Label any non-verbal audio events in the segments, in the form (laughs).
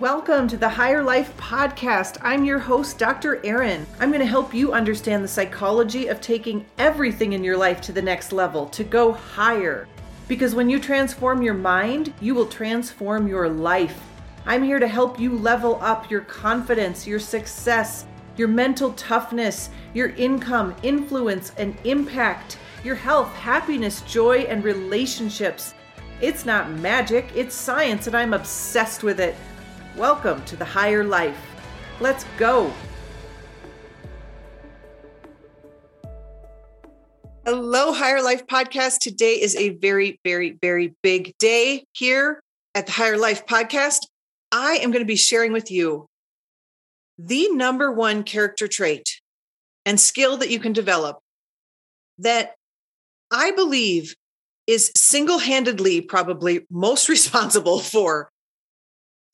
Welcome to the Higher Life Podcast. I'm your host, Dr. Erin. I'm going to help you understand the psychology of taking everything in your life to the next level, to go higher. Because when you transform your mind, you will transform your life. I'm here to help you level up your confidence, your success, your mental toughness, your income, influence, and impact, your health, happiness, joy, and relationships. It's not magic, it's science, and I'm obsessed with it. Welcome to the higher life. Let's go. Hello, Higher Life Podcast. Today is a very, very, very big day here at the Higher Life Podcast. I am going to be sharing with you the number one character trait and skill that you can develop that I believe is single handedly probably most (laughs) responsible for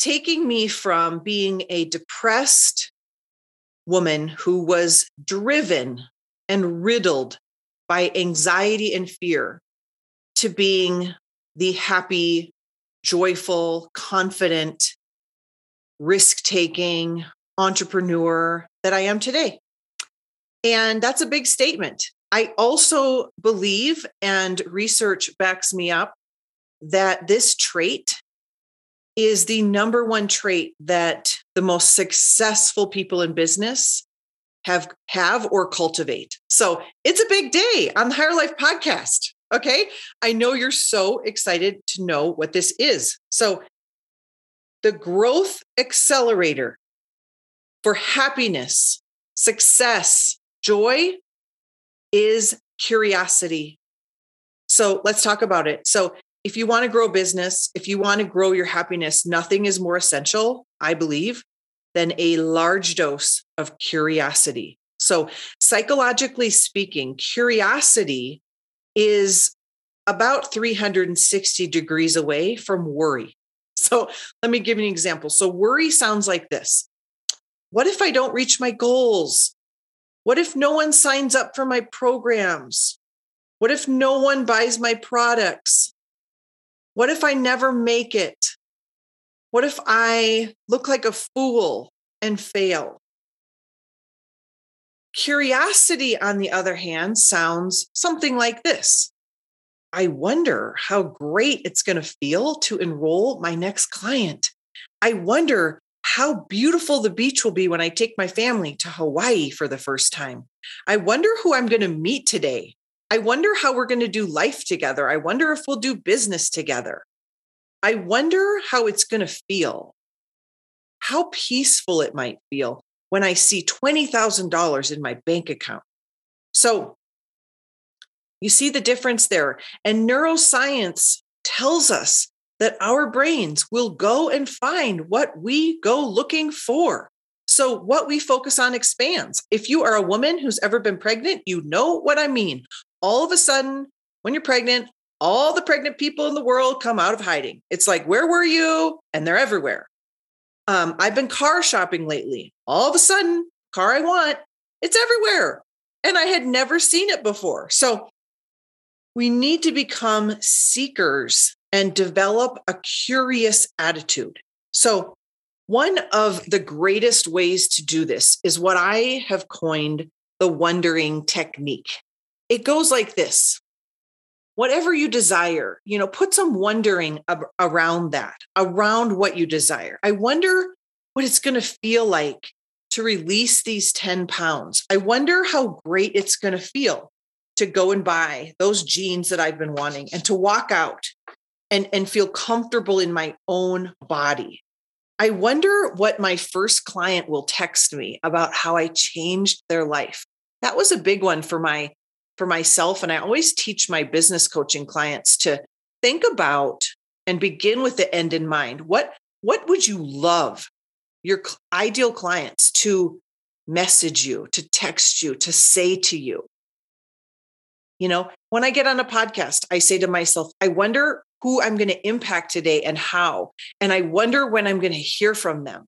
taking me from being a depressed woman who was driven and riddled by anxiety and fear to being the happy, joyful, confident, risk taking entrepreneur that I am today. And that's a big statement. I also believe, and research backs me up, that this trait is the number one trait that the most successful people in business have have or cultivate. So it's a big day on the Higher Life podcast. Okay. I know you're so excited to know what this is. So the growth accelerator for happiness, success, joy is curiosity. So let's talk about it. So if you want to grow business, if you want to grow your happiness, nothing is more essential, I believe, than a large dose of curiosity. So, psychologically speaking, curiosity is about 360 degrees away from worry. So, let me give you an example. So, worry sounds like this What if I don't reach my goals? What if no one signs up for my programs? What if no one buys my products? What if I never make it? What if I look like a fool and fail? Curiosity, on the other hand, sounds something like this I wonder how great it's going to feel to enroll my next client. I wonder how beautiful the beach will be when I take my family to Hawaii for the first time. I wonder who I'm going to meet today. I wonder how we're going to do life together. I wonder if we'll do business together. I wonder how it's going to feel, how peaceful it might feel when I see $20,000 in my bank account. So you see the difference there. And neuroscience tells us that our brains will go and find what we go looking for. So, what we focus on expands. If you are a woman who's ever been pregnant, you know what I mean all of a sudden, when you're pregnant, all the pregnant people in the world come out of hiding. It's like, where were you? And they're everywhere. Um, I've been car shopping lately. All of a sudden, car I want, it's everywhere. And I had never seen it before. So we need to become seekers and develop a curious attitude. So, one of the greatest ways to do this is what I have coined the wondering technique it goes like this. Whatever you desire you know put some wondering ab- around that around what you desire. I wonder what it's going to feel like to release these 10 pounds. I wonder how great it's going to feel to go and buy those jeans that i've been wanting and to walk out and and feel comfortable in my own body. I wonder what my first client will text me about how i changed their life. That was a big one for my for myself and I always teach my business coaching clients to think about and begin with the end in mind. What what would you love your ideal clients to message you, to text you, to say to you? You know, when I get on a podcast, I say to myself, I wonder who I'm going to impact today and how. And I wonder when I'm going to hear from them.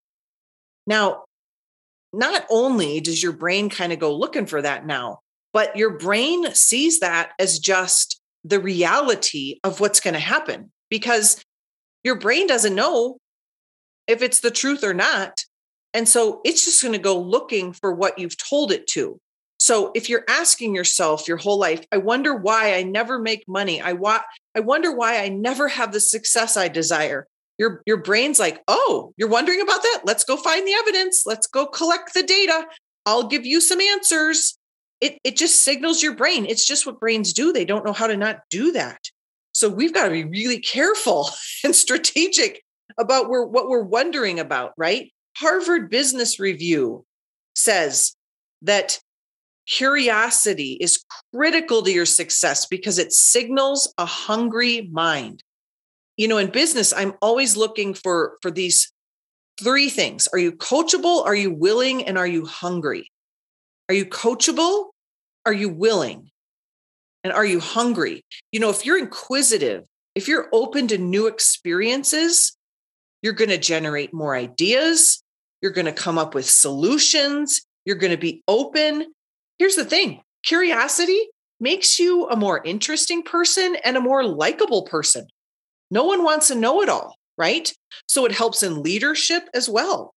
Now, not only does your brain kind of go looking for that now, but your brain sees that as just the reality of what's going to happen because your brain doesn't know if it's the truth or not. And so it's just going to go looking for what you've told it to. So if you're asking yourself your whole life, I wonder why I never make money. I wa- I wonder why I never have the success I desire. Your your brain's like, "Oh, you're wondering about that? Let's go find the evidence. Let's go collect the data. I'll give you some answers." It it just signals your brain. It's just what brains do. They don't know how to not do that. So we've got to be really careful (laughs) and strategic about where, what we're wondering about, right? Harvard Business Review says that curiosity is critical to your success because it signals a hungry mind. You know, in business, I'm always looking for for these three things. Are you coachable? Are you willing? And are you hungry? Are you coachable? Are you willing? And are you hungry? You know, if you're inquisitive, if you're open to new experiences, you're going to generate more ideas. You're going to come up with solutions. You're going to be open. Here's the thing curiosity makes you a more interesting person and a more likable person. No one wants to know it all, right? So it helps in leadership as well,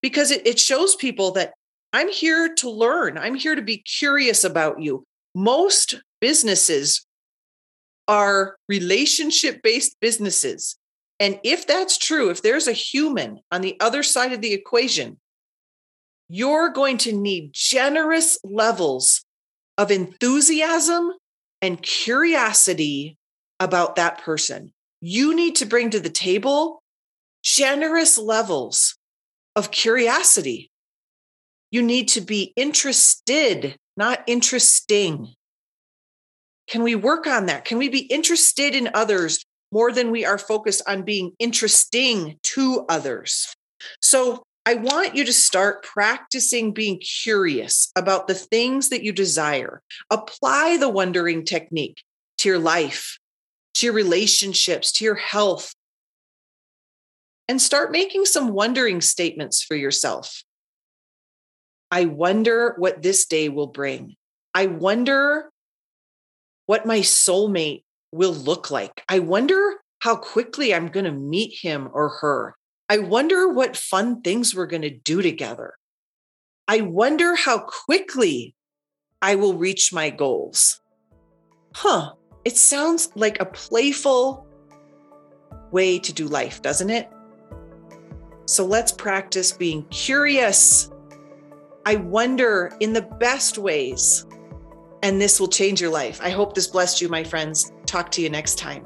because it, it shows people that I'm here to learn. I'm here to be curious about you. Most businesses are relationship based businesses. And if that's true, if there's a human on the other side of the equation, you're going to need generous levels of enthusiasm and curiosity about that person. You need to bring to the table generous levels of curiosity. You need to be interested, not interesting. Can we work on that? Can we be interested in others more than we are focused on being interesting to others? So, I want you to start practicing being curious about the things that you desire. Apply the wondering technique to your life, to your relationships, to your health, and start making some wondering statements for yourself. I wonder what this day will bring. I wonder what my soulmate will look like. I wonder how quickly I'm going to meet him or her. I wonder what fun things we're going to do together. I wonder how quickly I will reach my goals. Huh, it sounds like a playful way to do life, doesn't it? So let's practice being curious. I wonder in the best ways, and this will change your life. I hope this blessed you, my friends. Talk to you next time.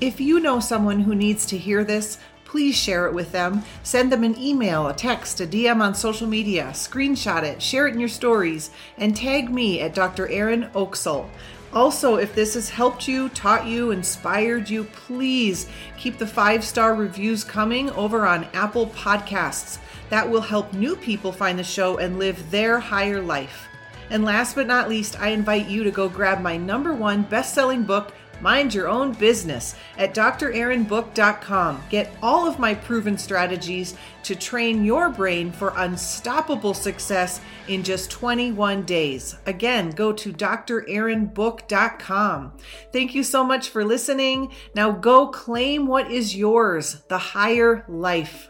If you know someone who needs to hear this, please share it with them. Send them an email, a text, a DM on social media, screenshot it, share it in your stories, and tag me at Dr. Erin Oksol. Also, if this has helped you, taught you, inspired you, please keep the five star reviews coming over on Apple Podcasts. That will help new people find the show and live their higher life. And last but not least, I invite you to go grab my number one best selling book. Mind Your Own Business at drerinbook.com. Get all of my proven strategies to train your brain for unstoppable success in just 21 days. Again, go to drerinbook.com. Thank you so much for listening. Now go claim what is yours the higher life.